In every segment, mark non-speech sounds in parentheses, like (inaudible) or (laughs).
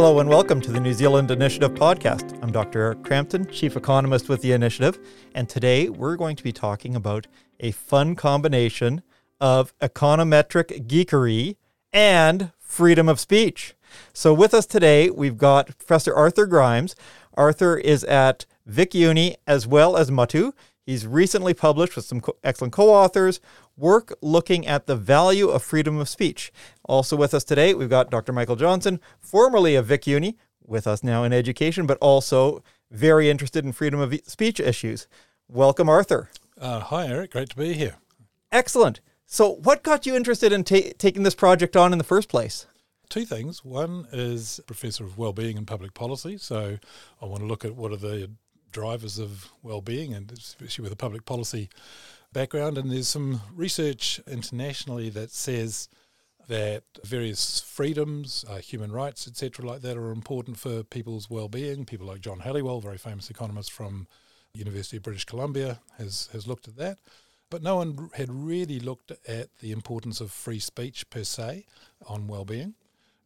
Hello and welcome to the New Zealand Initiative podcast. I'm Dr. Eric Crampton, Chief Economist with the Initiative, and today we're going to be talking about a fun combination of econometric geekery and freedom of speech. So, with us today, we've got Professor Arthur Grimes. Arthur is at Vic Uni as well as Motu. He's recently published with some co- excellent co authors work looking at the value of freedom of speech. Also with us today, we've got Dr. Michael Johnston, formerly of Vic Uni, with us now in education, but also very interested in freedom of speech issues. Welcome, Arthur. Uh, hi, Eric. Great to be here. Excellent. So, what got you interested in ta- taking this project on in the first place? Two things. One is professor of well-being and public policy, so I want to look at what are the drivers of well-being, and especially with a public policy background. And there's some research internationally that says that various freedoms, uh, human rights, etc., like that, are important for people's well-being. People like John Helliwell, very famous economist from University of British Columbia, has has looked at that. But no one had really looked at the importance of free speech per se on well-being.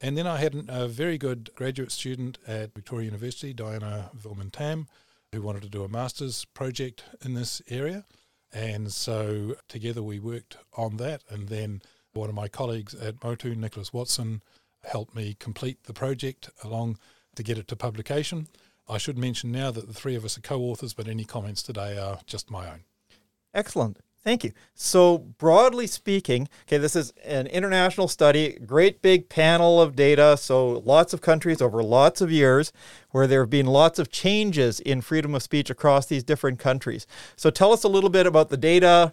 And then I had a very good graduate student at Victoria University, Diana Vilman Tam, who wanted to do a master's project in this area. And so together we worked on that. And then one of my colleagues at Motu, Nicholas Watson, helped me complete the project along to get it to publication. I should mention now that the three of us are co authors, but any comments today are just my own. Excellent. Thank you. So, broadly speaking, okay, this is an international study, great big panel of data. So, lots of countries over lots of years where there have been lots of changes in freedom of speech across these different countries. So, tell us a little bit about the data,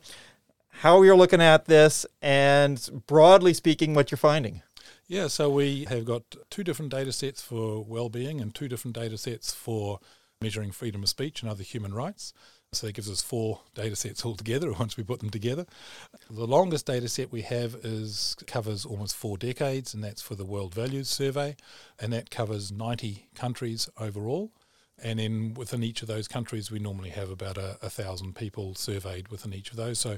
how you're looking at this, and broadly speaking, what you're finding. Yeah, so we have got two different data sets for well-being and two different data sets for measuring freedom of speech and other human rights. So that gives us four data sets altogether (laughs) once we put them together. The longest data set we have is covers almost four decades, and that's for the World Values Survey, and that covers 90 countries overall. And then within each of those countries, we normally have about a, a thousand people surveyed within each of those. So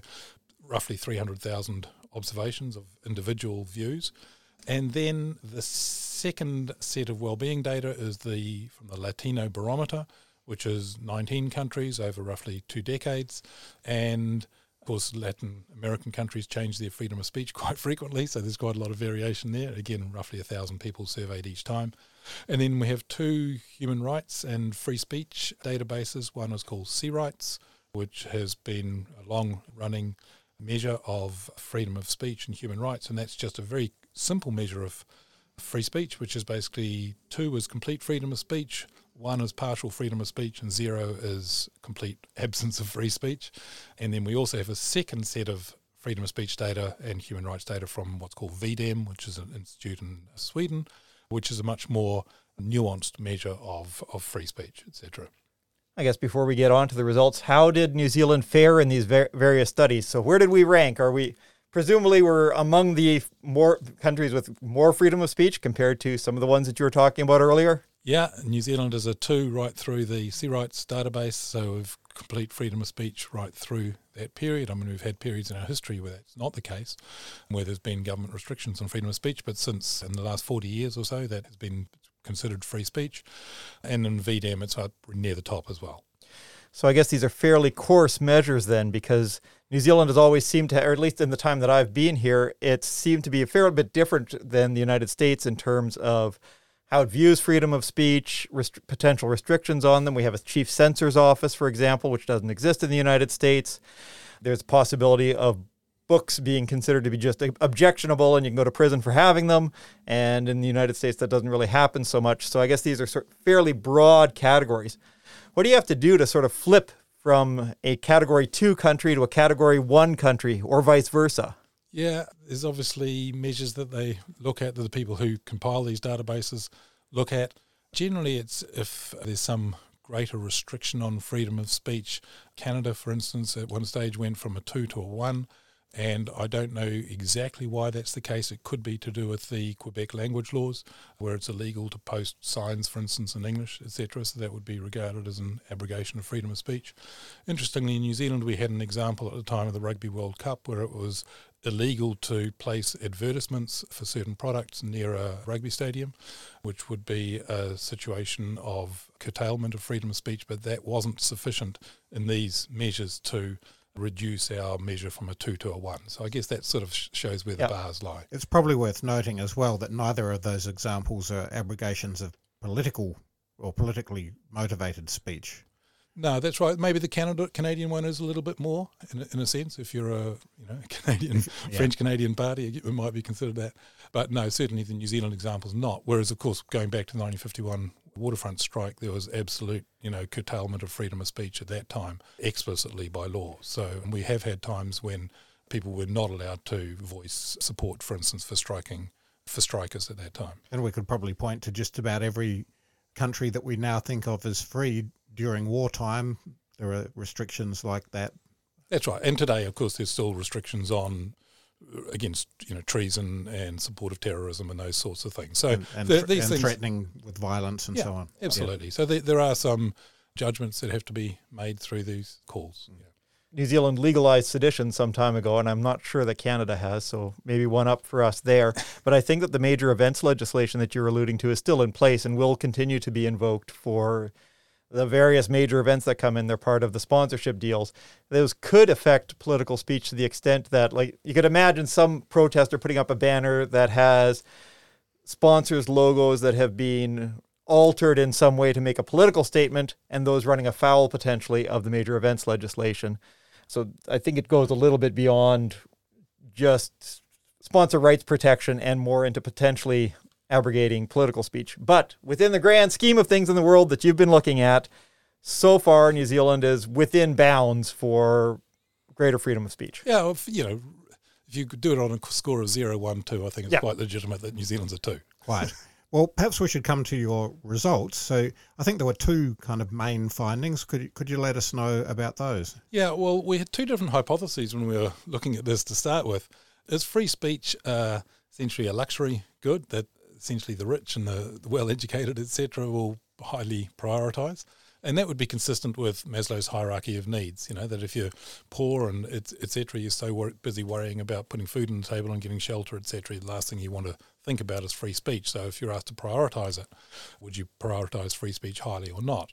roughly 300,000 observations of individual views. And then the second set of well-being data is the from the Latinobarometer, which is 19 countries over roughly two decades. And of course, Latin American countries change their freedom of speech (laughs) quite frequently, so there's quite a lot of variation there. Again, roughly a thousand people surveyed each time. And then we have two human rights and free speech databases. One is called C-Rights, which has been a long running measure of freedom of speech and human rights, and that's just a very simple measure of free speech, which is basically two is complete freedom of speech, one is partial freedom of speech, and zero is complete absence of free speech. And then we also have a second set of freedom of speech data and human rights data from what's called VDEM, which is an institute in Sweden, which is a much more nuanced measure of, of free speech, etc. I guess before we get on to the results, how did New Zealand fare in these ver- various studies? So where did we rank? Are we presumably we're among the more countries with more freedom of speech compared to some of the ones that you were talking about earlier? Yeah, New Zealand is a two right through the C-Rights database, so we've complete freedom of speech right through that period. I mean, we've had periods in our history where that's not the case, where there's been government restrictions on freedom of speech, but since in the last 40 years or so, that has been considered free speech. And in VDEM, it's up near the top as well. So I guess these are fairly coarse measures then, because New Zealand has always seemed to, or at least in the time that I've been here, it seemed to be a fair bit different than the United States in terms of how it views freedom of speech, rest- potential restrictions on them. We have a chief censor's office, for example, which doesn't exist in the United States. There's possibility of books being considered to be just objectionable and you can go to prison for having them. And in the United States, that doesn't really happen so much. So I guess these are sort of fairly broad categories. What do you have to do to sort of flip from a category two country to a category one country or vice versa? Yeah, there's obviously measures that they look at that the people who compile these databases look at. Generally, it's if there's some greater restriction on freedom of speech. Canada, for instance, at one stage went from a two to a one. And I don't know exactly why that's the case. It could be to do with the Quebec language laws, where it's illegal to post signs, for instance, in English, etc. So that would be regarded as an abrogation of freedom of speech. Interestingly, in New Zealand, we had an example at the time of the Rugby World Cup where it was illegal to place advertisements for certain products near a rugby stadium, which would be a situation of curtailment of freedom of speech, but that wasn't sufficient in these measures to reduce our measure from a two to a one. So I guess that sort of shows where the Yep. bars lie. It's probably worth noting as well that neither of those examples are abrogations of political or politically motivated speech. No, that's right. Maybe the Canada Canadian one is a little bit more, in, a- in a sense. If you're a you know (laughs) Canadian Yeah. French Canadian party, it might be considered that. But no, certainly the New Zealand example is not. Whereas, of course, going back to the 1951 waterfront strike, there was absolute you know curtailment of freedom of speech at that time, explicitly by law. So we have had times when people were not allowed to voice support, for instance, for striking for strikers at that time. And we could probably point to just about every country that we now think of as free during wartime. There are restrictions like that. That's right. And today, of course, there's still restrictions on uh, against you know treason and support of terrorism and those sorts of things. So and, and, the- these and things, threatening with violence and Yeah, so on. absolutely. So there, there are some judgments that have to be made through these calls. Yeah. New Zealand legalized sedition some time ago, and I'm not sure that Canada has, so maybe one up for us there. (laughs) But I think that the major events legislation that you're alluding to is still in place and will continue to be invoked for the various major events that come in. They're part of the sponsorship deals. Those could affect political speech to the extent that, like, you could imagine some protester putting up a banner that has sponsors' logos that have been altered in some way to make a political statement, and those running afoul potentially of the major events legislation. So I think it goes a little bit beyond just sponsor rights protection and more into potentially abrogating political speech. But within the grand scheme of things in the world that you've been looking at, so far New Zealand is within bounds for greater freedom of speech. Yeah, well, if, you know, if you could do it on a score of zero, one, two, I think it's Yeah. quite legitimate that New Zealand's a two. Quite. (laughs) Well, perhaps we should come to your results. So I think there were two kind of main findings. Could you, could you let us know about those? Yeah, well, we had two different hypotheses when we were looking at this to start with. Is free speech uh, essentially a luxury good that essentially the rich and the, the well educated, etc., will highly prioritise? And that would be consistent with Maslow's hierarchy of needs. You know that if you're poor and etc., you're so wor- busy worrying about putting food on the table and getting shelter, etc. The last thing you want to think about is free speech. So if you're asked to prioritise it, would you prioritise free speech highly or not?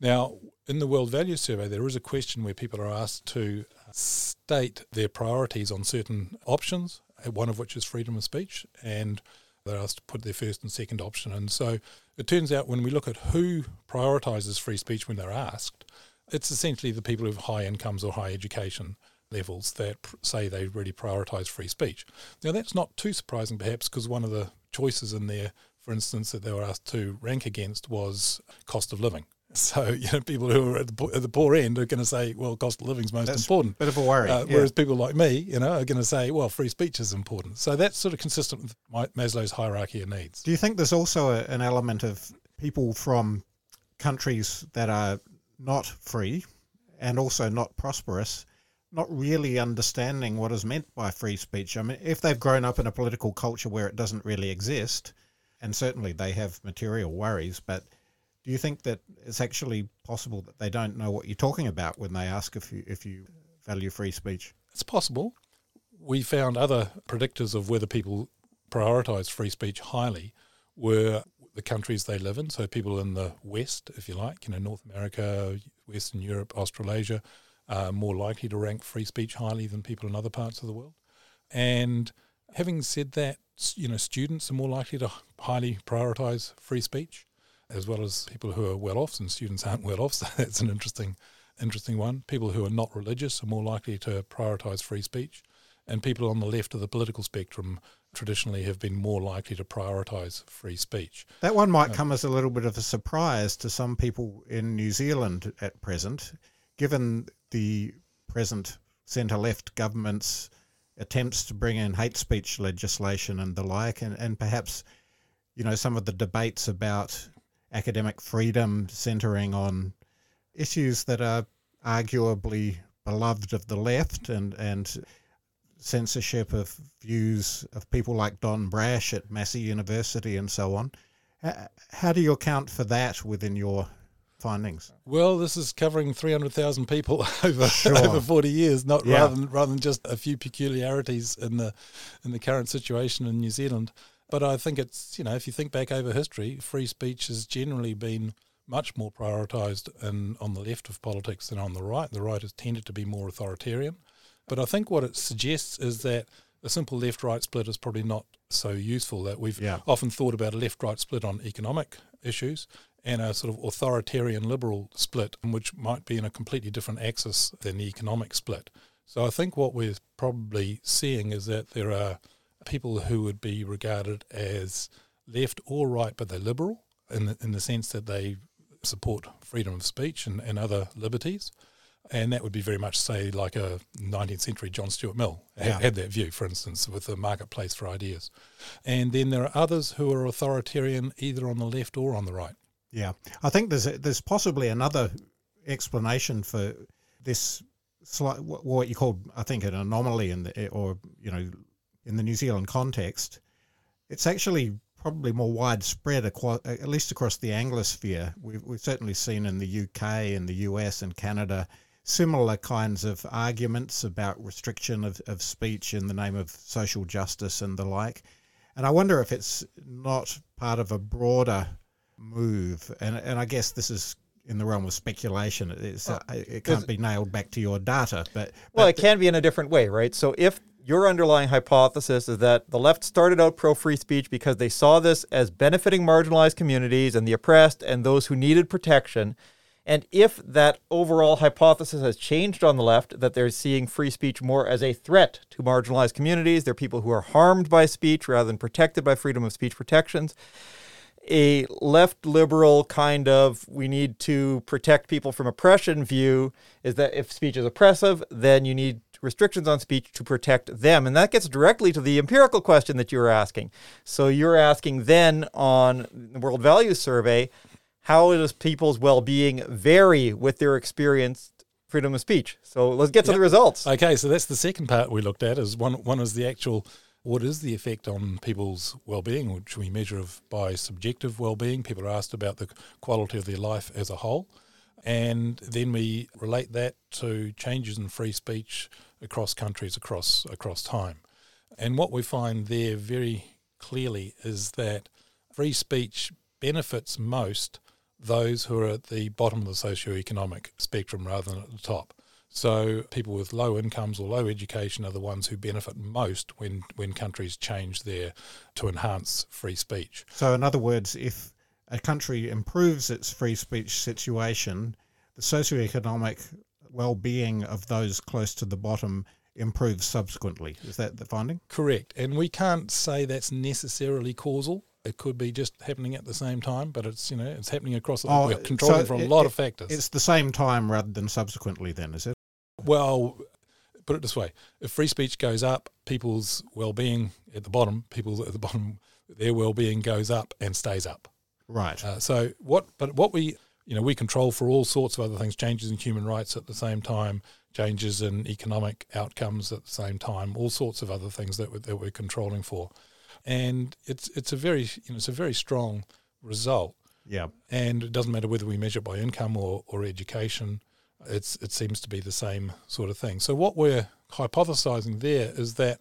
Now, in the World Values Survey, there is a question where people are asked to state their priorities on certain options, one of which is freedom of speech, and they're asked to put their first and second option. And so it turns out when we look at who prioritises free speech when they're asked, it's essentially the people who have high incomes or high education levels that pr- say they really prioritise free speech. Now, that's not too surprising, perhaps, because one of the choices in there, for instance, that they were asked to rank against was cost of living. So, (laughs) you know, people who are at the, po- at the poor end are going to say, well, cost of living is most That's important. Bit of a worry. Uh, yeah. Whereas people like me, you know, are going to say, well, free speech is important. So that's sort of consistent with my, Maslow's hierarchy of needs. Do you think there's also a, an element of people from countries that are not free and also not prosperous not really understanding what is meant by free speech? I mean, if they've grown up in a political culture where it doesn't really exist, and certainly they have material worries, but do you think that it's actually possible that they don't know what you're talking about when they ask if you if you value free speech? It's possible. We found other predictors of whether people prioritise free speech highly were the countries they live in. So people in the West, if you like, you know, North America, Western Europe, Australasia, are more likely to rank free speech highly than people in other parts of the world. And having said that, you know, students are more likely to highly prioritise free speech, as well as people who are well off. And students aren't well off, (laughs) so that's an interesting, interesting one. People who are not religious are more likely to prioritise free speech, and people on the left of the political spectrum traditionally have been more likely to prioritise free speech. That one might uh, come as a little bit of a surprise to some people in New Zealand at present, given the present centre left government's attempts to bring in hate speech legislation and the like, and, and perhaps, you know, some of the debates about academic freedom centering on issues that are arguably beloved of the left and, and censorship of views of people like Don Brash at Massey University and so on. How do you account for that within your findings? Well, this is covering 300,000 people (laughs) over over 40 years, not Yeah. rather than rather than just a few peculiarities in the in the current situation in New Zealand. But I think it's you know if you think back over history, free speech has generally been much more prioritised in on the left of politics than on the right. The right has tended to be more authoritarian. But I think what it suggests is that a simple left-right split is probably not so useful. That we've Yeah. often thought about a left-right split on economic issues and a sort of authoritarian liberal split, which might be in a completely different axis than the economic split. So I think what we're probably seeing is that there are people who would be regarded as left or right, but they're liberal in the, in the sense that they support freedom of speech and, and other liberties. And that would be very much, say, like a 19th century John Stuart Mill had, Yeah. had that view, for instance, with the marketplace for ideas. And then there are others who are authoritarian either on the left or on the right. Yeah, I think there's there's possibly another explanation for this slight what you call I think an anomaly in the or you know in the New Zealand context. It's actually probably more widespread across, at least across the Anglosphere. We've we've certainly seen in the UK, in the US, and Canada similar kinds of arguments about restriction of, of speech in the name of social justice and the like. And I wonder if it's not part of a broader move, and and I guess this is in the realm of speculation. It's uh, it can't be nailed back to your data, but, Well, it can be in a different way, right? So if your underlying hypothesis is that the left started out pro free speech because they saw this as benefiting marginalized communities and the oppressed and those who needed protection. And if that overall hypothesis has changed on the left, that they're seeing free speech more as a threat to marginalized communities, they're people who are harmed by speech rather than protected by freedom of speech protections a left liberal kind of we need to protect people from oppression view is that if speech is oppressive, then you need restrictions on speech to protect them. And that gets directly to the empirical question that you were asking. So you're asking then on the World Values Survey, how does people's well being vary with their experienced freedom of speech? So let's get to the results. Okay, so that's the second part we looked at. Is one one is the actual what is the effect on people's well-being, which we measure of by subjective well-being. People are asked about the quality of their life as a whole, and then we relate that to changes in free speech across countries across across time. And what we find there very clearly is that free speech benefits most those who are at the bottom of the socio-economic spectrum rather than at the top. So people with low incomes or low education are the ones who benefit most when, when countries change their to enhance free speech. so in other words, if a country improves its free speech situation, the socioeconomic well-being of those close to the bottom improves subsequently. Is that the finding? Correct. And we can't say that's necessarily causal. It could be just happening at the same time, but it's you know it's happening across. Oh, we're controlling so from a it- lot it- of factors. It's the same time rather than subsequently. Then is it? Well, put it this way: if free speech goes up, people's well-being at the bottom, people at the bottom, their well-being goes up and stays up. Right. Uh, so what? But what we, you know, we control for all sorts of other things: changes in human rights at the same time, changes in economic outcomes at the same time, all sorts of other things that we're, that we're controlling for, and it's it's a very you know it's a very strong result. yeah. And it doesn't matter whether we measure it by income or, or education, it's it seems to be the same sort of thing. So what we're hypothesizing there is that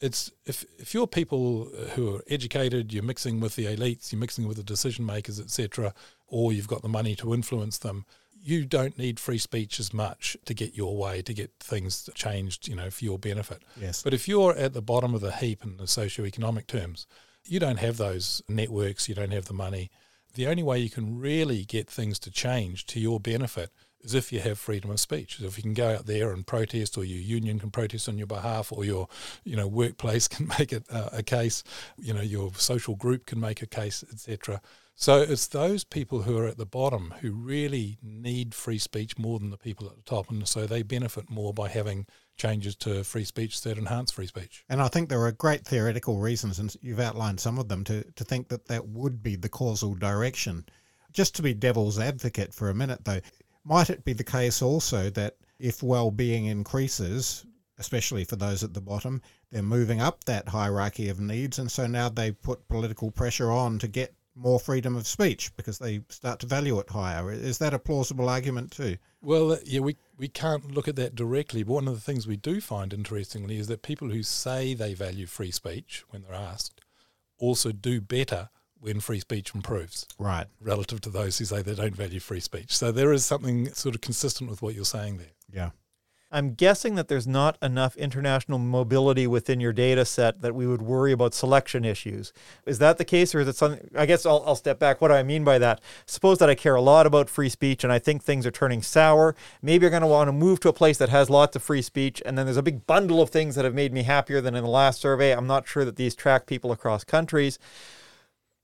it's if if you're people uh, who are educated, you're mixing with the elites, you're mixing with the decision makers, etc., or you've got the money to influence them, you don't need free speech as much to get your way, to get things changed, you know, for your benefit. Yes. But if you're at the bottom of the heap in the socio-economic terms, you don't have those networks, you don't have the money. The only way you can really get things to change to your benefit is if you have freedom of speech. If you can go out there and protest, or your union can protest on your behalf, or your you know workplace (laughs) can make it uh, a case, you know your social group can make a case, etc. So it's those people who are at the bottom who really need free speech more than the people at the top, and so they benefit more by having changes to free speech that enhance free speech. And I think there are great theoretical reasons, and you've outlined some of them, to, to think that that would be the causal direction. Just to be devil's advocate for a minute, though, might it be the case also that if well being increases, especially for those at the bottom, they're moving up that hierarchy of needs, and so now they put political pressure on to get more freedom of speech because they start to value it higher. Is that a plausible argument too? Well, uh, yeah, we, we can't look at that directly, but one of the things we do find interestingly is that people who say they value free speech when they're asked also do better when free speech improves. Right. Relative to those who say they don't value free speech. So there is something sort of consistent with what you're saying there. Yeah. I'm guessing that there's not enough international mobility within your data set that we would worry about selection issues. Is that the case, or is it something? I guess I'll, I'll step back. What do I mean by that? Suppose that I care a lot about free speech and I think things are turning sour. Maybe you're going to want to move to a place that has lots of free speech, and then there's a big bundle of things that have made me happier than in the last survey. I'm not sure that these track people across countries.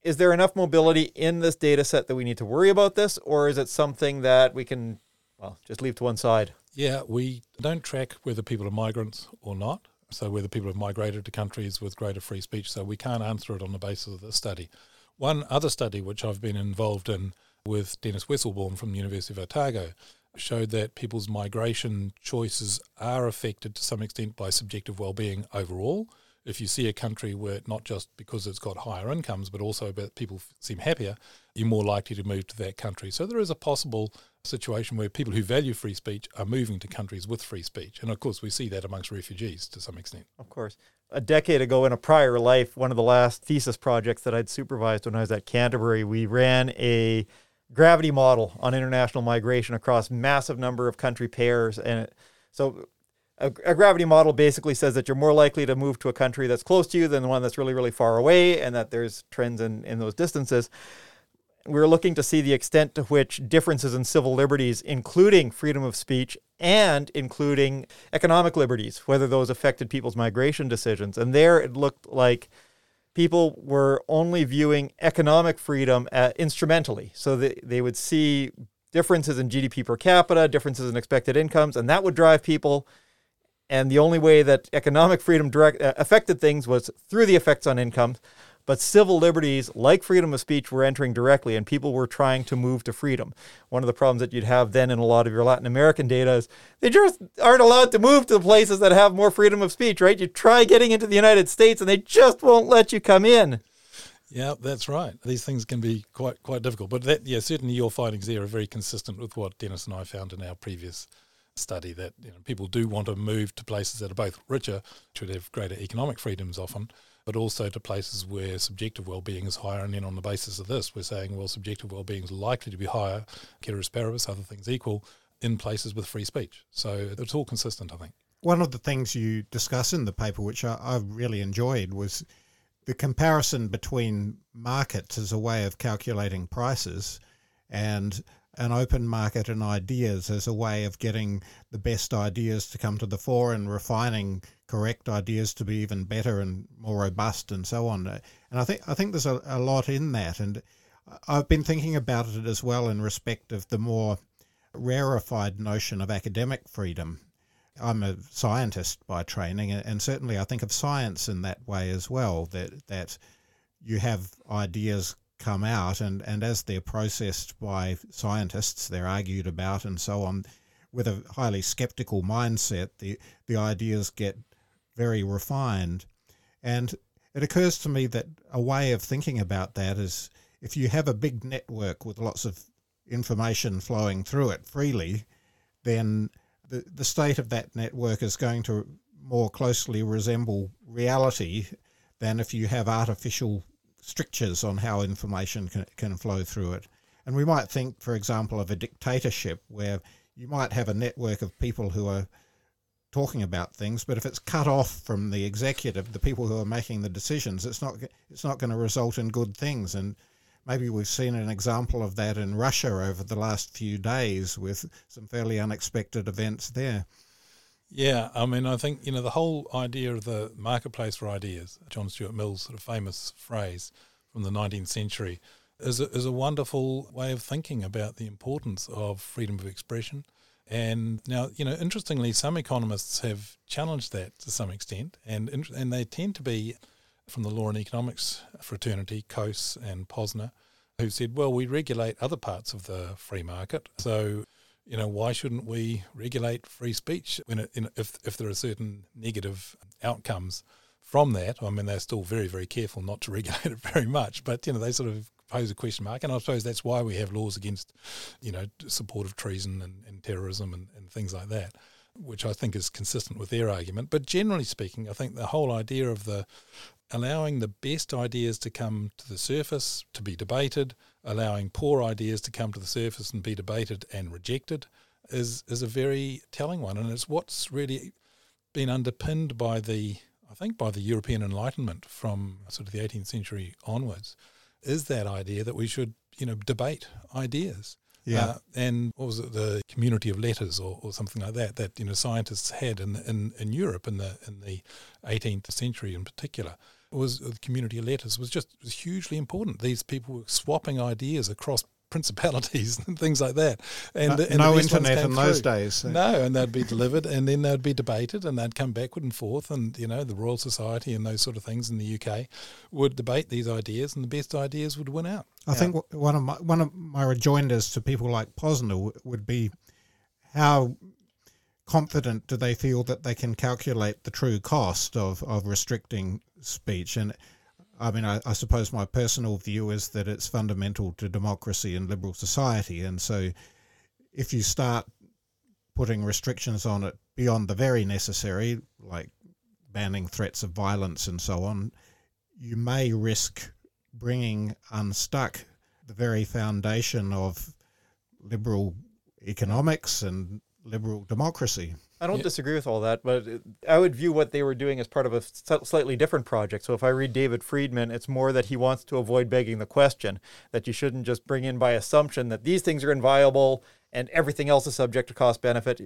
Is there enough mobility in this data set that we need to worry about this, or is it something that we can, well, just leave to one side? Yeah, we don't track whether people are migrants or not. So whether people have migrated to countries with greater free speech. So we can't answer it on the basis of this study. One other study which I've been involved in with Dennis Wesselbaum from the University of Otago showed that people's migration choices are affected to some extent by subjective well-being overall if you see a country where not just because it's got higher incomes, but also that people seem happier, you're more likely to move to that country. So there is a possible situation where people who value free speech are moving to countries with free speech. And of course, we see that amongst refugees to some extent. Of course. A decade ago, in a prior life, one of the last thesis projects that I'd supervised when I was at Canterbury, we ran a gravity model on international migration across massive number of country pairs. And so a, gravity model basically says that you're more likely to move to a country that's close to you than the one that's really, really far away, and that there's trends in, in those distances. We are looking to see the extent to which differences in civil liberties, including freedom of speech and including economic liberties, whether those affected people's migration decisions. And there it looked like people were only viewing economic freedom uh, instrumentally. So they, they would see differences in GDP per capita, differences in expected incomes, and that would drive people and the only way that economic freedom direct, uh, affected things was through the effects on income. But civil liberties, like freedom of speech, were entering directly, and people were trying to move to freedom. One of the problems that you'd have then in a lot of your Latin American data is they just aren't allowed to move to the places that have more freedom of speech, right? You try getting into the United States, and they just won't let you come in. Yeah, that's right. These things can be quite quite difficult, but that yeah, certainly your findings there are very consistent with what Dennis and I found in our previous study that you know, people do want to move to places that are both richer, should have greater economic freedoms often, but also to places where subjective well-being is higher. And then on the basis of this, we're saying, well, subjective well-being is likely to be higher, ceteris paribus, other things equal, in places with free speech. So it's all consistent, I think. One of the things you discuss in the paper, which I, I really enjoyed, was the comparison between markets as a way of calculating prices and an open market and ideas as a way of getting the best ideas to come to the fore and refining correct ideas to be even better and more robust and so on. And I think I think there's a, a lot in that, and I've been thinking about it as well in respect of the more rarefied notion of academic freedom. I'm a scientist by training, and certainly I think of science in that way as well. That that you have ideas come out, and, and as they're processed by scientists, they're argued about and so on, with a highly skeptical mindset, the, the ideas get very refined. And it occurs to me that a way of thinking about that is if you have a big network with lots of information flowing through it freely, then the, the state of that network is going to more closely resemble reality than if you have artificial strictures on how information can, can flow through it. And we might think, for example, of a dictatorship where you might have a network of people who are talking about things, but if it's cut off from the executive, the people who are making the decisions, it's not it's not going to result in good things. And maybe we've seen an example of that in Russia over the last few days with some fairly unexpected events there. Yeah, I mean, I think you know the whole idea of the marketplace for ideas, John Stuart Mill's sort of famous phrase from the 19th century, is a, is a wonderful way of thinking about the importance of freedom of expression. And now, you know, interestingly, some economists have challenged that to some extent, and and they tend to be from the law and economics fraternity, Coase and Posner, who said, well, we regulate other parts of the free market, so you know, why shouldn't we regulate free speech when it, if if there are certain negative outcomes from that? I mean, they're still very very careful not to (laughs) regulate it very much, but you know, they sort of pose a question mark. And I suppose that's why we have laws against, you know, support of treason and, and terrorism and, and things like that, which I think is consistent with their argument. But generally speaking, I think the whole idea of the allowing the best ideas to come to the surface to be debated, allowing poor ideas to come to the surface and be debated and rejected is is a very telling one, and it's what's really been underpinned by the I think by the European Enlightenment from sort of the 18th century onwards, is that idea that we should you know debate ideas. Yeah. Uh, and what was it, the community of letters or, or something like that, that, you know, scientists had in, in, in Europe in the, in the 18th century in particular was uh, the community of letters was just was hugely important. These people were swapping ideas across (laughs) principalities and things like that. And, no, and no internet in those through. days. So. No, and they'd be delivered, and then they'd be debated, and they'd come backward and forth, and you know the Royal Society and those sort of things in the UK would debate these ideas, and the best ideas would win out. I yeah. think one of my one of my rejoinders to people like Posner would be how confident do they feel that they can calculate the true cost of, of restricting speech and I mean, I, I, suppose my personal view is that it's fundamental to democracy and liberal society. And so if you start putting restrictions on it beyond the very necessary, like banning threats of violence and so on, you may risk bringing unstuck the very foundation of liberal economics and liberal democracy. I don't yeah. disagree with all that, but I would view what they were doing as part of a slightly different project. So if I read David Friedman, it's more that he wants to avoid begging the question, that you shouldn't just bring in by assumption that these things are inviolable and everything else is subject to cost benefit.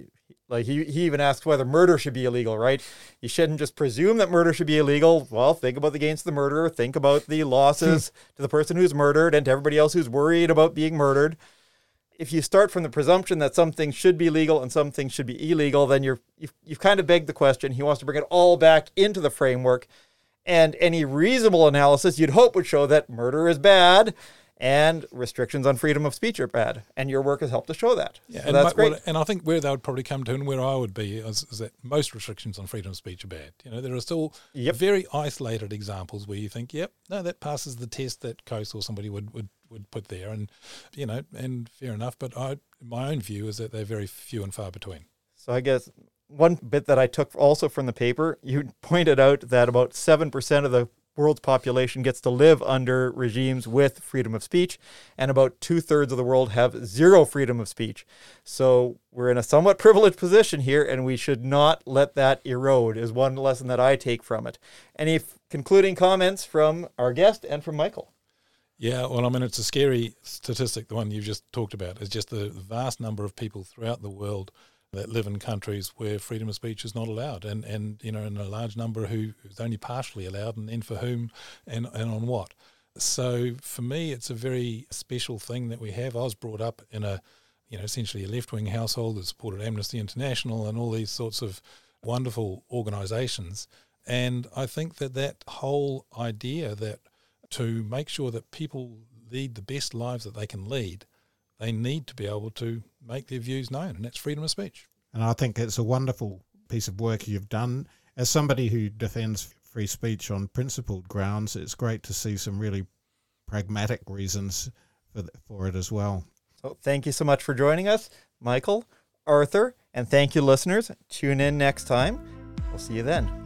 Like he, he even asks whether murder should be illegal, right? You shouldn't just presume that murder should be illegal. Well, think about the gains to the murderer, think about the losses hmm. to the person who's murdered and to everybody else who's worried about being murdered if you start from the presumption that some things should be legal and some things should be illegal, then you're you've, you've kind of begged the question. He wants to bring it all back into the framework, and any reasonable analysis you'd hope would show that murder is bad and restrictions on freedom of speech are bad. And your work has helped to show that. Yeah, so and that's my, great. and I think where they would probably come to and where I would be is, is, that most restrictions on freedom of speech are bad. You know, there are still yep. very isolated examples where you think, yep, no, that passes the test that Coase or somebody would, would would put there, and you know, and fair enough. But I, my own view is that they're very few and far between. So I guess one bit that I took also from the paper, you pointed out that about seven percent of the world's population gets to live under regimes with freedom of speech, and about two thirds of the world have zero freedom of speech. So we're in a somewhat (laughs) privileged position here, and we should not let that erode, is one lesson that I take from it. Any f- concluding comments from our guest and from Michael? Yeah, well, I mean, it's a scary statistic, the one you've just talked about. It's just the vast number of people throughout the world that live in countries where freedom of speech is not allowed, and, and you know, and a large number who is only partially allowed, and then for whom and, and on what. So for me, it's a very special thing that we have. I was brought up in a, you know, essentially a left-wing household that supported Amnesty International and all these sorts of wonderful organisations, and I think that that whole idea that to make sure that people lead the best lives that they can lead, they need to be able to make their views known, and that's freedom of speech. And I think it's a wonderful piece of work you've done. As somebody who defends free speech on principled grounds, it's great to see some really pragmatic reasons for, the, for it as well. So thank you so much for joining us, Michael, Arthur, and thank you, listeners. Tune in next time. We'll see you then.